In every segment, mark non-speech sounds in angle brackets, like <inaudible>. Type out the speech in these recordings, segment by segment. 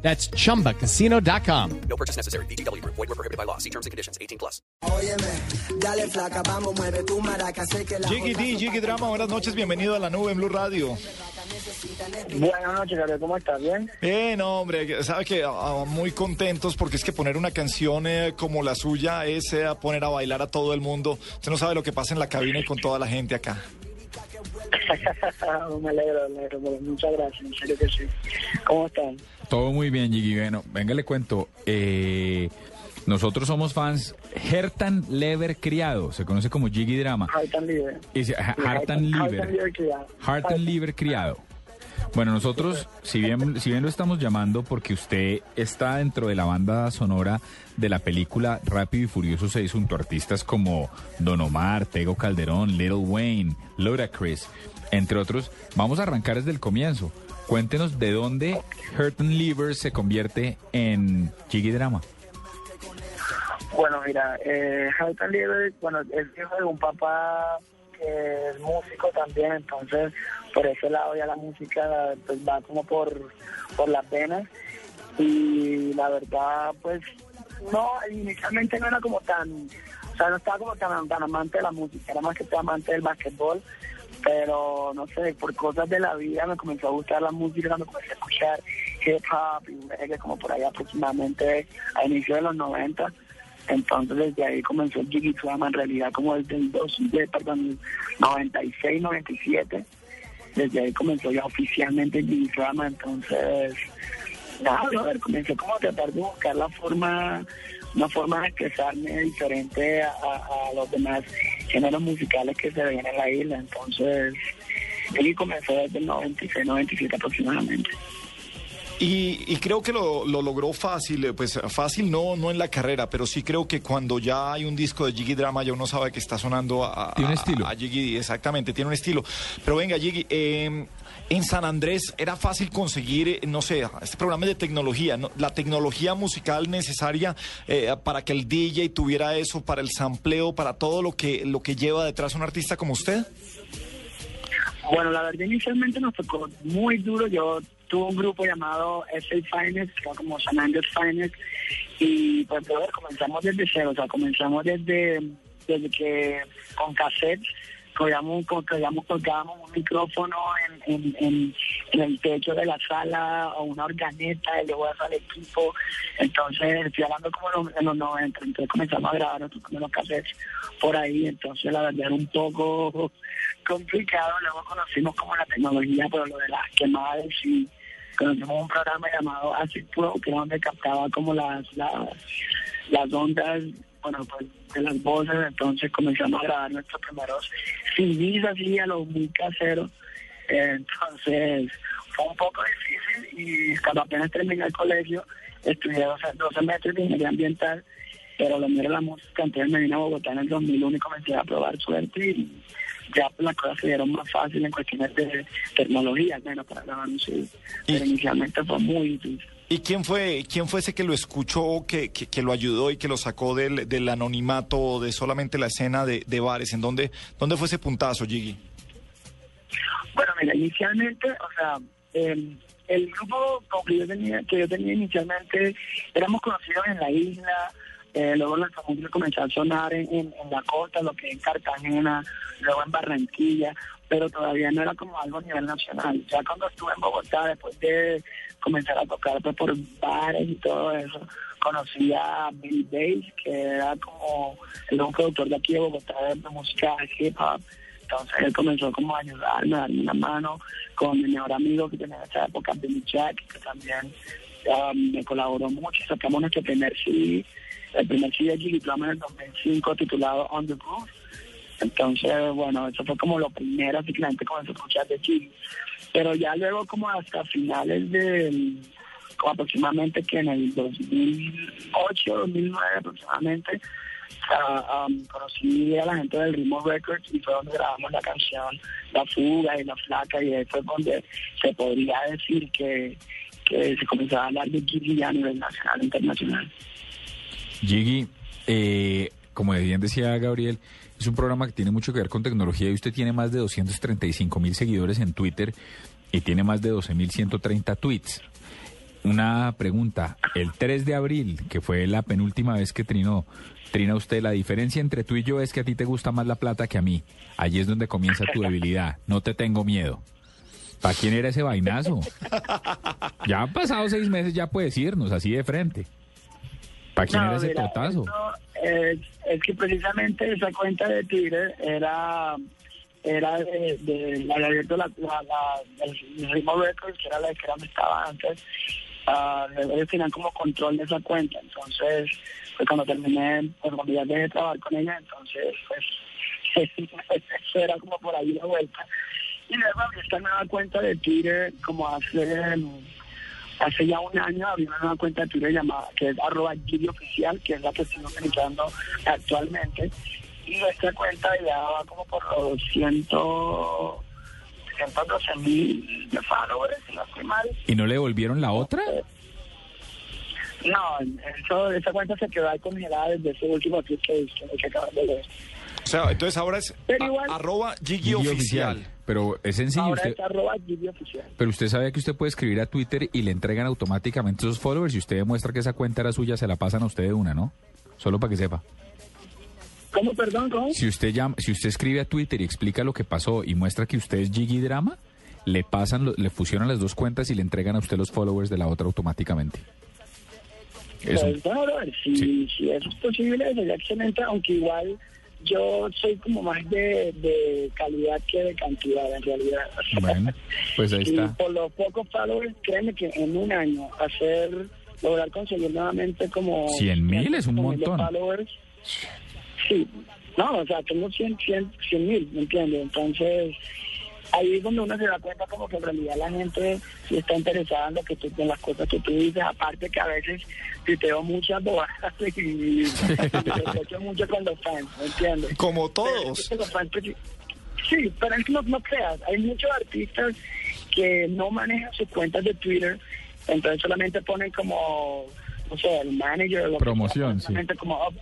That's chumbacasino.com. No purchase necessary. BGW. Void were prohibited by law. See terms and conditions. 18 plus. Óyeme, dale flaca, vamos, mueve tu maraca, sé que la Jiggy D, Jiggy Drama, buenas noches, bienvenido a la nube en Blue Radio. Buenas noches, Gabriel, ¿cómo estás? ¿Bien? Bien, hombre, sabe que ah, muy contentos porque es que poner una canción eh, como la suya es eh, poner a bailar a todo el mundo. Usted no sabe lo que pasa en la cabina y con toda la gente acá. <laughs> me alegro, me alegro, muchas gracias, en serio que sí. ¿Cómo están? Todo muy bien, Gigi. Bueno, venga, le cuento. Eh, nosotros somos fans Hertan Lever Criado, se conoce como Jiggy Drama. Hartan ha- Hartan. Liver criado. Hartan Liver Criado. Bueno, nosotros, si bien, si bien lo estamos llamando porque usted está dentro de la banda sonora de la película Rápido y Furioso 6 junto a artistas como Don Omar, Tego Calderón, Little Wayne, Ludacris, entre otros, vamos a arrancar desde el comienzo. Cuéntenos de dónde Hertan Liver se convierte en Jiggy Drama. Bueno, mira, eh, bueno, es hijo de un papá que es músico también, entonces por ese lado ya la música pues va como por, por las venas y la verdad pues no, inicialmente no era como tan, o sea, no estaba como tan, tan amante de la música, era más que todo amante del basquetbol, pero no sé, por cosas de la vida me comenzó a gustar la música cuando comencé a escuchar hip hop y reggae como por ahí aproximadamente a inicios de los 90. Entonces desde ahí comenzó el Drama en realidad como desde el dos, de, perdón, 96, 97. Desde ahí comenzó ya oficialmente el Drama, entonces nada, brother, comencé como a tratar de buscar la forma, una forma de expresarme diferente a, a- los demás géneros musicales que se ven en la isla. Entonces, y comenzó desde el 96, 97 aproximadamente. Y, y creo que lo, lo logró fácil, eh, pues fácil no, no en la carrera, pero sí creo que cuando ya hay un disco de Jiggy Drama ya uno sabe que está sonando a, a- Tiene un estilo. a Jiggy, exactamente, tiene un estilo. Pero venga, Jiggy, eh, en San Andrés era fácil conseguir, eh, no sé, este programa de tecnología, ¿no? la tecnología musical necesaria eh, para que el DJ tuviera eso, para el sampleo, para todo lo que, lo que lleva detrás un artista como usted. Bueno, la verdad inicialmente nos tocó muy duro. Yo tuve un grupo llamado SA Finest, que era como San Andrés Finest, y pues brother, comenzamos desde cero, o sea, comenzamos desde, desde que con cassettes colgamos, colgamos, colgábamos un micrófono en, en, el techo de la sala o una organeta y luego eso al equipo. Entonces, estoy hablando como en los, en los 90, entonces comenzamos a grabar nuestros primeros cassettes por ahí, entonces la verdad era un poco complicado. Luego conocimos como la tecnología, pero lo de las quemadas y conocimos un programa llamado Acid Pro, que era donde captaba como las, las, las ondas, bueno, pues de las voces, entonces comenzamos a grabar nuestros primeros CDs así a los muy caseros. Entonces fue un poco difícil y cuando apenas terminé el colegio estudié 12, 12 metros de ingeniería ambiental, pero lo mío la música, entonces me vine a Bogotá en el 2001 y comencé a probar suerte y ya pues, las cosas se dieron más fácil en cuestiones de tecnología, bueno, para grabar. Pero inicialmente fue muy difícil. ¿Y quién fue, quién fue ese que lo escuchó, que, que, que lo ayudó y que lo sacó del, del anonimato de solamente la escena de, de bares? ¿En dónde, dónde fue ese puntazo, Jiggy? Bueno, mira, inicialmente, o sea, eh, el grupo que yo tenía, que yo tenía inicialmente, éramos conocidos en la isla, eh, luego nuestra música comenzó a sonar en, la costa, lo que es en Cartagena, luego en Barranquilla, pero todavía no era como algo a nivel nacional. Ya cuando estuve en Bogotá, después de comenzar a tocar pues, por bares y todo eso, conocí a Billy Bass, que era como el un productor de aquí de Bogotá de música hip hop. Entonces él comenzó como a ayudarme, a darme una mano con mi mejor amigo que tenía en esa época, Billy Jack, que también um, me colaboró mucho. Sacamos nuestro primer CD, el primer CD de Jiggy Drama en el 2005 titulado On the Groove. Entonces, bueno, eso fue como lo primero así que la gente comenzó a escuchar de Jiggy. Pero ya luego como hasta finales del, como aproximadamente que en el 2008, 2009 aproximadamente, ah, um, conocí a la gente del Ritmo Records y fue donde grabamos la canción La Fuga y La Flaca y ahí fue donde se podría decir que, que se comenzaba a hablar de Gigi a nivel nacional e internacional. Gigi, eh, como bien decía Gabriel, es un programa que tiene mucho que ver con tecnología y usted tiene más de 235 mil seguidores en Twitter y tiene más de 12 mil 130 tweets. Una pregunta, el 3 de abril, que fue la penúltima vez que trinó, trina usted, la diferencia entre tú y yo es que a ti te gusta más la plata que a mí. Allí es donde comienza tu debilidad. No te tengo miedo. ¿Para quién era ese vainazo? Ya han pasado seis meses, ya puedes irnos así de frente. ¿Para quién No, era ese mira, totazo? Es, es que precisamente esa cuenta de Twitter era era de, de la abierto la, la, la- el, Ritmo Records, que era la que era donde estaba antes. Ah, ellos tenían como control de esa cuenta. Entonces, pues cuando terminé, pues cuando ya dejé de trabajar con ella, entonces, pues, <laughs> eso era como por ahí la vuelta. Y luego abrí esta nueva cuenta de Twitter como hace hace ya un año había una nueva cuenta de Twitter llamada que es arroba oficial, que es la que estoy utilizando actualmente. Y esta cuenta ya va como por los ciento, 112 mil de followers, si no estoy mal. ¿Y no le devolvieron la otra? No, eso, esa cuenta se quedó ahí congelada desde ese último tweet que, que, que acaban de leer. O sea, entonces ahora es Pero a- igual- arroba Gigi Gigi oficial. Pero es sencillo. Ahora Usted, es arroba Gigi oficial. pero usted sabía que usted puede escribir a Twitter y le entregan automáticamente esos followers. Si usted demuestra que esa cuenta era suya, se la pasan a usted de una, ¿no? Solo para que sepa. ¿Cómo, perdón? ¿Cómo? Si usted llama, si usted escribe a Twitter y explica lo que pasó y muestra que usted es Gigi Drama, le pasan, le fusionan las dos cuentas y le entregan a usted los followers de la otra automáticamente. Es un- Pues, bueno, si, Sí. si eso es posible, sería excelente, aunque igual yo soy como más de, de calidad que de cantidad, en realidad. Bueno, pues ahí <laughs> y está. por los pocos followers, créeme que en un año hacer, lograr conseguir nuevamente como... 100,000 es un 100,000 de montón. followers, sí, no, o sea, tengo 100 mil, ¿me entiendes? Entonces, ahí es donde uno se da cuenta como que en realidad la gente sí está interesada en, lo que tú, en las cosas que tú dices, aparte que a veces tuiteo muchas bobadas <laughs> y, me <laughs> mucho con los fans, ¿me entiendes? Como todos. es que los fans, pues, Sí, pero es que no, no creas, hay muchos artistas que no manejan sus cuentas de Twitter, entonces solamente ponen como, no sé, el manager o lo que Promoción, sea, sí. solamente como, oh,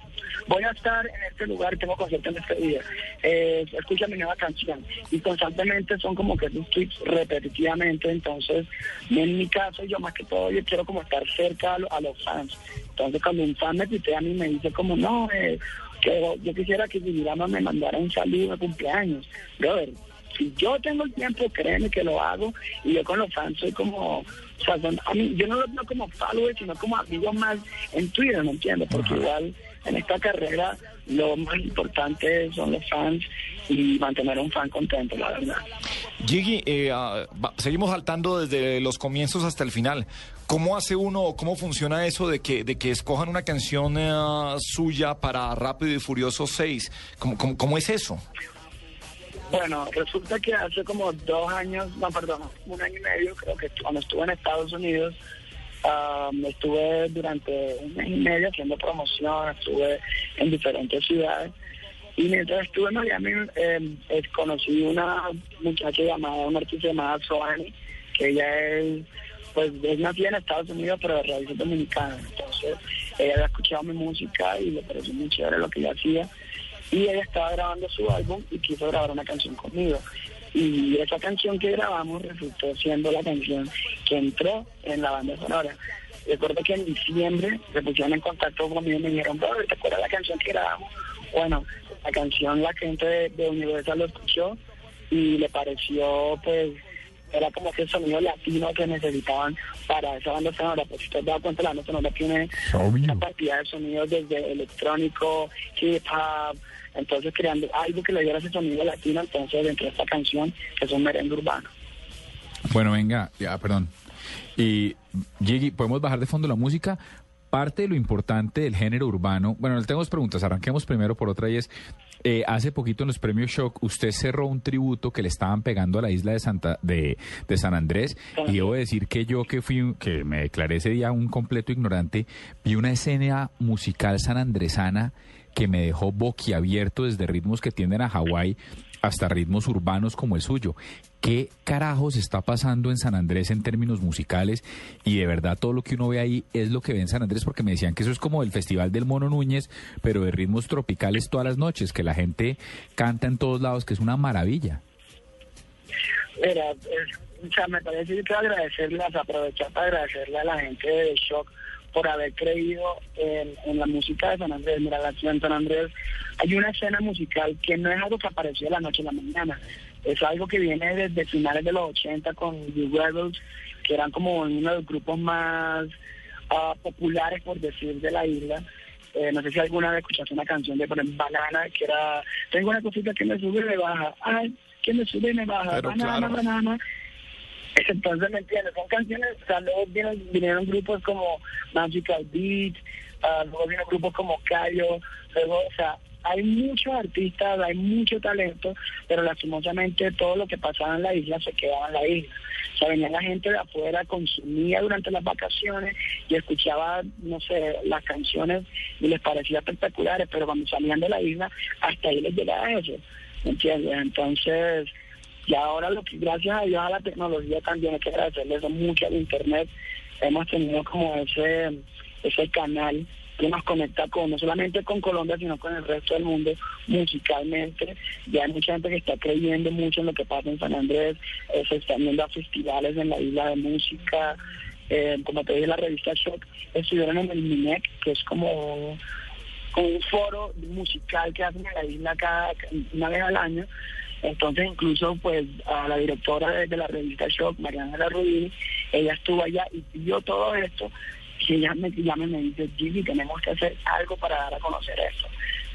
voy a estar en este lugar, tengo concierto en este día, eh, escucha mi nueva canción, y constantemente son como que esos tweets repetitivamente, entonces, en mi caso, yo más que todo, yo quiero como estar cerca a, lo- a los fans, entonces cuando un fan me tuitea a mí me dice como, no, eh, que yo quisiera que Digirama me mandara un saludo de cumpleaños. Brother, si yo tengo el tiempo, créeme que lo hago. Y yo con los fans soy como, o sea, son- a mí, yo no los veo como followers, sino como amigos más en Twitter, ¿me entiendes? Porque igual en esta carrera lo más importante son los fans y mantener a un fan contento, la verdad. Gigi, eh, ah, seguimos saltando desde los comienzos hasta el final. ¿Cómo hace uno, o cómo funciona eso de que, de que escojan una canción eh, suya para Rápido y Furioso 6? ¿Cómo, cómo, cómo es eso? Bueno, resulta que hace como dos años, no, perdón, un año y medio, creo que cuando estuve en Estados Unidos, um, estuve durante un año y medio haciendo promoción, estuve en diferentes ciudades. Y mientras estuve en Miami, eh, eh, conocí una muchacha llamada, una artista llamada Soani, que ella es, pues, es nacida en Estados Unidos, pero de raíces dominicanas. Entonces, ella había escuchado mi música y le pareció muy chévere lo que ella hacía y ella estaba grabando su álbum y quiso grabar una canción conmigo. Y esa canción que grabamos resultó siendo la canción que entró en la banda sonora. Recuerdo que en diciembre se pusieron en contacto conmigo y me dijeron, bro, ¿te acuerdas la canción que grabamos? Bueno, la canción la gente de, de Universal lo escuchó y le pareció, pues, era como que el sonido latino que necesitaban para esa banda sonora. Pues si te has dado cuenta, la banda sonora tiene Obvio. una cantidad de sonidos desde electrónico, hip hop, entonces creando algo que le diera ese sonido latino, entonces dentro de esta canción, que es un merengue urbano. Bueno, venga, ya, perdón. Y Gigi, ¿podemos bajar de fondo la música? Parte de lo importante del género urbano, bueno, tengo dos preguntas, arranquemos primero por otra y es, eh, hace poquito en los premios Shock usted cerró un tributo que le estaban pegando a la isla de Santa de, de San Andrés y debo decir que yo que fui, que me declaré ese día un completo ignorante, vi una escena musical sanandresana que me dejó boquiabierto desde ritmos que tienden a Hawái hasta ritmos urbanos como el suyo. ¿Qué carajos está pasando en San Andrés en términos musicales? Y de verdad todo lo que uno ve ahí es lo que ve en San Andrés, porque me decían que eso es como el Festival del Mono Núñez, pero de ritmos tropicales todas las noches, que la gente canta en todos lados, que es una maravilla. Mira, es- o sea, me parece que agradecerlas, aprovechar para agradecerle a la gente de Shock por haber creído en, en la música de San Andrés. Mira, la ciudad de San Andrés hay una escena musical que no es algo que apareció de la noche a la mañana. Es algo que viene desde finales de los 80 con The Rebels, que eran como uno de los grupos más ah, populares, por decir, de la isla. Eh, no sé si alguna vez escuchaste una canción de por ejemplo, Banana, que era, tengo una cosita que me sube y me baja, ay, que me sube y me baja, Pero banana, claro. banana. Entonces, ¿me entiendes? Son canciones, o sea, luego vinieron, vinieron grupos como Magical Beat, ah, luego vinieron grupos como Cayo, luego, o sea, hay muchos artistas, hay mucho talento, pero lastimosamente todo lo que pasaba en la isla se quedaba en la isla. O sea, venía la gente de afuera, consumía durante las vacaciones y escuchaba, no sé, las canciones y les parecía espectaculares, pero cuando salían de la isla, hasta ahí les llegaba eso, ¿me entiendes? Entonces, y ahora, lo que, gracias a Dios, a la tecnología también hay que agradecerle eso mucho al Internet. Hemos tenido como ese, ese canal que nos conecta con no solamente con Colombia, sino con el resto del mundo musicalmente. Ya hay mucha gente que está creyendo mucho en lo que pasa en San Andrés. Eh, se están yendo a festivales en la isla de música. Eh, como te dije, la revista Shock estuvieron en el MINEC, que es como como un foro musical que hacen en la isla cada una vez al año. Entonces incluso pues a la directora de, la revista Shock, Mariana Rubini, ella estuvo allá y vio todo esto y ella me llama y me dice, tenemos que hacer algo para dar a conocer esto.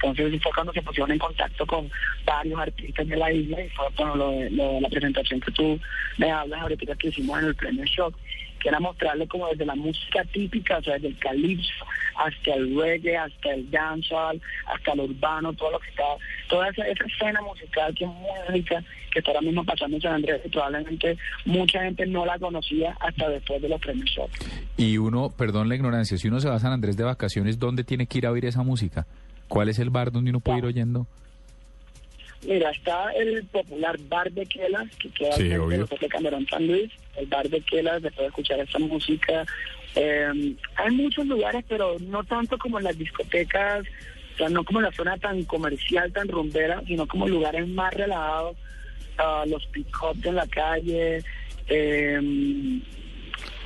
Entonces fue cuando se pusieron en contacto con varios artistas de la isla y fue bueno, lo, de- lo de la presentación que tú me hablas ahorita que hicimos en el premio Shock, que era mostrarle como desde la música típica, o sea, desde el calipso hasta el reggae, hasta el dancehall, hasta el urbano, todo lo que está, toda esa, esa escena musical que es muy rica, que está ahora mismo pasando en San Andrés y probablemente mucha gente no la conocía hasta después de los premios. Y uno, perdón la ignorancia, si uno se va a San Andrés de vacaciones, ¿dónde tiene que ir a oír esa música? ¿Cuál es el bar donde uno puede ir oyendo? Mira, está el popular Bar de Quelas, que queda Sí, al obvio. Hotel Camerón San Luis. El Bar de Quelas, se puede escuchar esa música. Eh, hay muchos lugares, pero no tanto como en las discotecas, o sea, no como en la zona tan comercial, tan rumbera, sino como lugares más relajados, ah, los pick-ups en la calle. eh,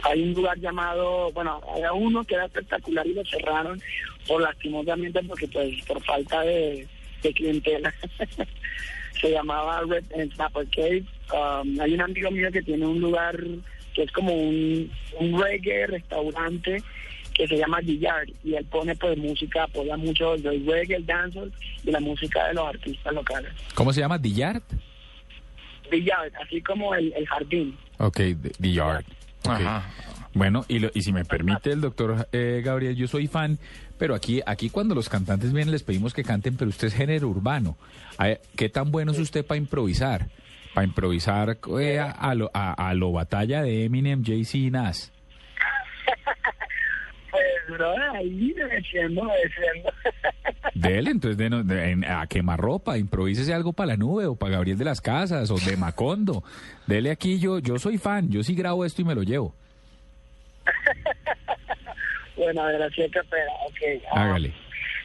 hay un lugar llamado, bueno, había uno que era espectacular y lo cerraron por lastimosamente porque pues por falta de, clientela. <laughs> Se llamaba Red and Snapper Cave. Um, hay un amigo mío que tiene un lugar que es como un, un reggae restaurante que se llama The Yard y él pone pues música, apoya mucho el reggae, el dancehall y la música de los artistas locales. ¿Cómo se llama? ¿The Yard? The Yard, así como el, el jardín. Ok, The, The Yard. Ok. Ajá. Bueno, y, lo- y si me permite el doctor eh, Gabriel, yo soy fan, pero aquí, aquí cuando los cantantes vienen les pedimos que canten, pero usted es género urbano. ¿Qué tan bueno es usted para improvisar? Para improvisar eh, a, a lo, a, a lo batalla de Eminem, Jay-Z y Nas. <laughs> Pues, bro, ahí defiendo, defiendo. <laughs> Dele, entonces de, de- a quemarropa, improvísese algo para la nube o para Gabriel de las Casas o de <laughs> Macondo. Dele aquí, yo, yo soy fan, yo sí grabo esto y me lo llevo. bueno, a ver, así que ok. ah, Hágale.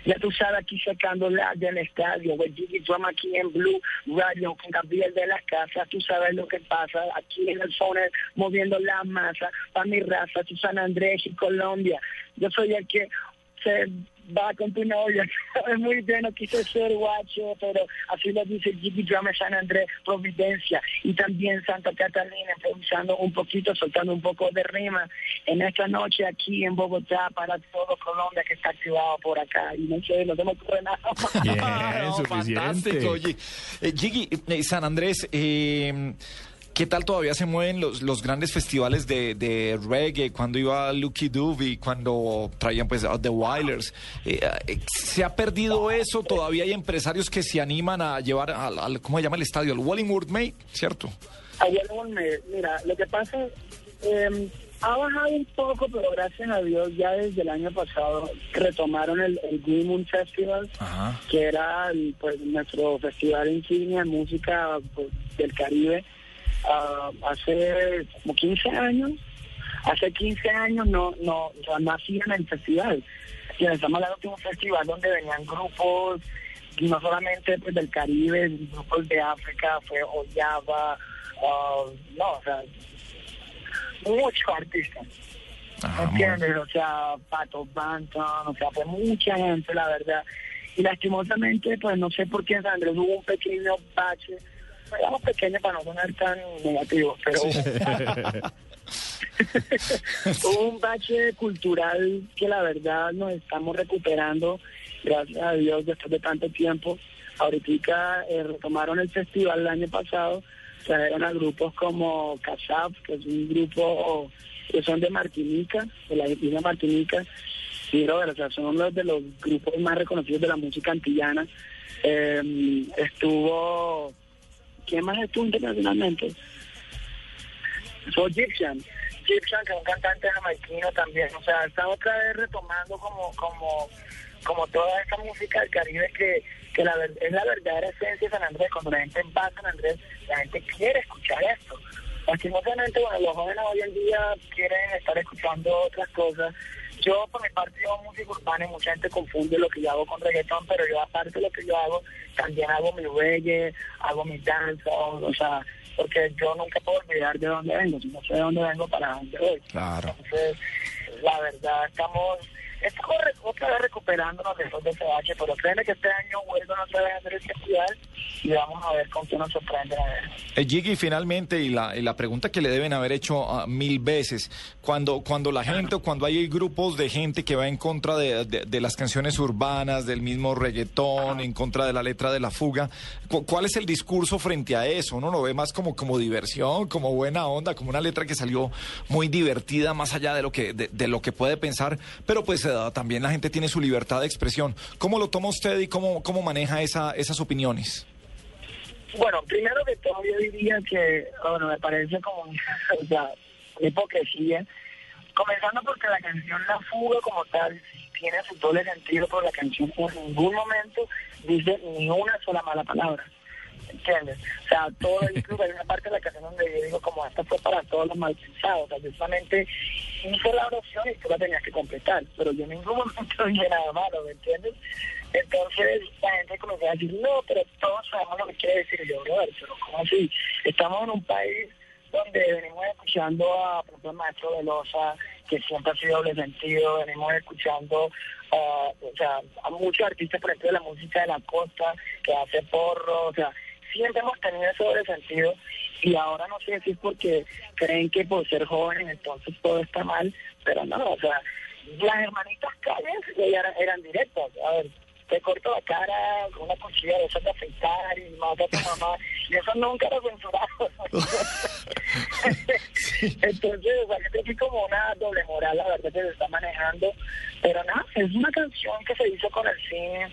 Ya tú sabes, aquí sacando la del estadio, güey, Gigi Drum aquí en Blue Radio con Gabriel de las Casas, tú sabes lo que pasa, aquí en el phone moviendo la masa, para mi raza, tu San Andrés y Colombia. Yo soy el que se va con tu novia, <laughs> es muy bueno, quise ser guacho, pero así lo dice Gigi Drum en San Andrés, Providencia, y también Santa Catalina, improvisando un poquito, soltando un poco de rima, en esta noche aquí en Bogotá, para todo Colombia que está activado por acá, y no sé, no se me ocurre nada más. <laughs> Bien, <laughs> No, suficiente. fantástico, oye. Eh, Gigi, eh, San Andrés, eh, ¿qué tal todavía se mueven los, los grandes festivales de, de reggae? Cuando iba Lucky Dube, cuando traían pues The Wailers. Eh, eh, ¿Se ha perdido eso? ¿Todavía hay empresarios que se animan a llevar al, al- ¿cómo se llama el estadio? Al Wallingwood May, ¿cierto? Me- mira, lo que pasa, eh, Ha bajado un poco, pero gracias a Dios ya desde el año pasado retomaron el, el Green Moon Festival, Ajá. que era el, pues, nuestro festival insignia de música pues, del Caribe. Ah, hace como 15 años, hace 15 años no, no, o sea, no hacían el festival. Y estamos hablando de un festival donde venían grupos, no solamente pues, del Caribe, grupos de África, fue Oyaba, ah, no, o sea, muchos artistas. Ajá, ¿Entiendes? O sea, Pato Banton, o sea, fue mucha gente, la verdad. Y lastimosamente, pues no sé por qué en San Andrés hubo un pequeño bache, digamos pequeño para no sonar tan negativo, pero hubo <laughs> un bache cultural que la verdad nos estamos recuperando, gracias a Dios, después de tanto tiempo. Ahorita eh, retomaron el festival el año pasado, trajeron a grupos como Casab, que es un grupo que son de Martinica, de la isla Martinica, y brother, o sea, son uno de los grupos más reconocidos de la música antillana. Eh, estuvo, ¿quién más estuvo internacionalmente? Fue Gypsian, Gypsian, que es un cantante jamaiquino también, o sea, está otra vez retomando como, como, como toda esa música del Caribe que, que la, es la verdadera esencia de San Andrés. Cuando la gente va a San Andrés, la gente quiere escuchar esto. Lastimosamente, bueno, los jóvenes hoy en día quieren estar escuchando otras cosas. Yo, por mi parte, yo hago música urbana y mucha gente confunde lo que yo hago con reggaetón, pero yo, aparte de lo que yo hago, también hago mi reggae, hago mi dance, o sea, porque yo nunca puedo olvidar de dónde vengo. Si no sé de dónde vengo, para dónde voy. Claro. Entonces, la verdad, estamos, estamos otra vez recuperándonos después de ese bache, pero créeme que este año vuelven otra vez a hacer el festival y vamos a ver con qué nos sorprende. A ver. Eh, Gigi, finalmente, y la, y la pregunta que le deben haber hecho ah, mil veces, cuando, cuando la gente o cuando hay grupos de gente que va en contra de, de- de las canciones urbanas, del mismo reggaetón, en contra de la letra de la fuga, cu- ¿cuál es el discurso frente a eso? Uno lo ve más como, como diversión, como buena onda, como una letra que salió muy divertida, más allá de lo que, de, de lo que puede pensar, pero pues también la gente tiene su libertad de expresión. ¿Cómo lo toma usted y cómo, cómo maneja esa, esas opiniones? Bueno, primero que todo yo diría que, bueno, me parece como <laughs> o sea, una hipocresía, comenzando porque la canción La Fuga como tal tiene su doble sentido, pero la canción en ningún momento dice ni una sola mala palabra. ¿Entiendes? O sea, todo, incluso hay una parte de la canción donde yo digo como esta fue para todos los mal pensados. O sea, yo solamente hice la oración y tú la tenías que completar, pero yo en ningún <laughs> momento dije nada malo, ¿me entiendes? Entonces la gente comenzó a decir, no, pero todos sabemos lo que quiere decir yo, brother, pero ¿cómo así? Estamos en un país donde venimos escuchando a, por ejemplo, Maestro Velosa, que siempre ha sido doble sentido, venimos escuchando ah, o sea, a muchos artistas, por ejemplo, de la música de la costa, que hace porro, o sea, siempre hemos tenido ese doble sentido y ahora no sé si es porque creen que por ser jóvenes entonces todo está mal, pero no, o sea, las hermanitas calles eran, eran directas, a ver, te corto la cara con una cuchilla de esas de afeitar y mata a tu mamá, y eso nunca lo censuraron. <laughs> Entonces, o sea, yo creo que como una doble moral, la verdad, que se está manejando, pero nada, es una canción que se hizo con el cine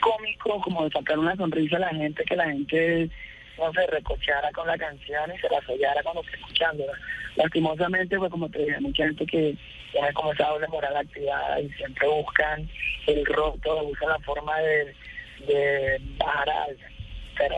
cómico, como de sacar una sonrisa a la gente, que la gente no se recochara con la canción y se la sollara cuando esté escuchándola. Lastimosamente, pues como te dije, mucha gente que tiene como esa doble moral activada y siempre buscan el roto, buscan la forma de, de bajar a. Pero.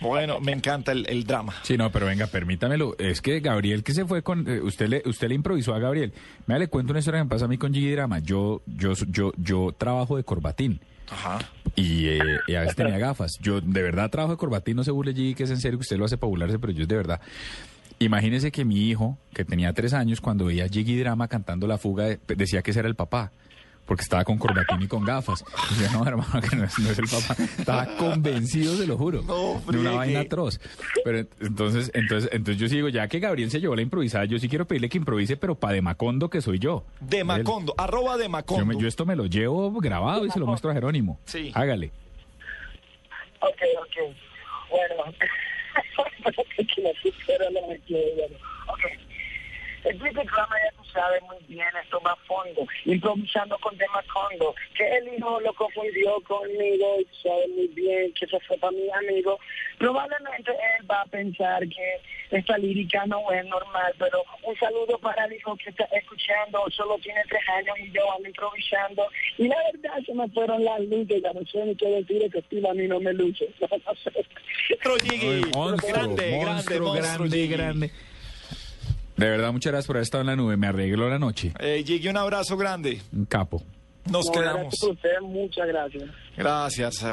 Bueno, me encanta el, el drama. Sí, no, pero venga, permítamelo. Es que Gabriel que se fue con... eh, usted le usted le improvisó a Gabriel. Me le cuento una historia que me pasa a mí con Gigi Drama. Yo, yo, yo, yo trabajo de corbatín. Ajá. Y, eh, y a veces tenía gafas. Yo de verdad trabajo de corbatín, no se burle Gigi, que es en serio que usted lo hace para burlarse, pero yo es de verdad. Imagínese que mi hijo, que tenía tres años, cuando veía a Gigi Drama cantando La Fuga, eh, decía que ese era el papá. Porque estaba con corbatín y con gafas. Y yo, no, hermano, que no es, no es el papá. Estaba convencido, se lo juro. No, de una vaina atroz. Pero entonces, entonces, entonces yo sí digo, ya que Gabriel se llevó la improvisada, yo sí quiero pedirle que improvise, pero para de Macondo, que soy yo. De Macondo, arroba de Yo, Macondo. me- yo esto me lo llevo grabado y se lo muestro a Jerónimo. Sí. Hágale. Ok, ok. Bueno, <laughs> que no. Ok. El Sabes muy bien, esto va a fondo, improvisando con temas fondo, que el hijo lo confundió conmigo y tú sabes muy bien que eso fue para mi amigo. Probablemente él va a pensar que esta lírica no es normal, pero un saludo para el hijo que está escuchando, solo tiene tres años y yo ando improvisando. Y la verdad se me fueron las luces, ya no sé ni qué decir, que estilo a mí no me luce. <laughs> No sé. Monstruo, Jiggy. Ay, monstruo, grande, grande, monstruo, grande, grande. De verdad, muchas gracias por haber estado en la nube. Me arregló la noche. Eh, Jiggy, un abrazo grande. Un capo. Nos No, quedamos. gracias muchas gracias. Gracias.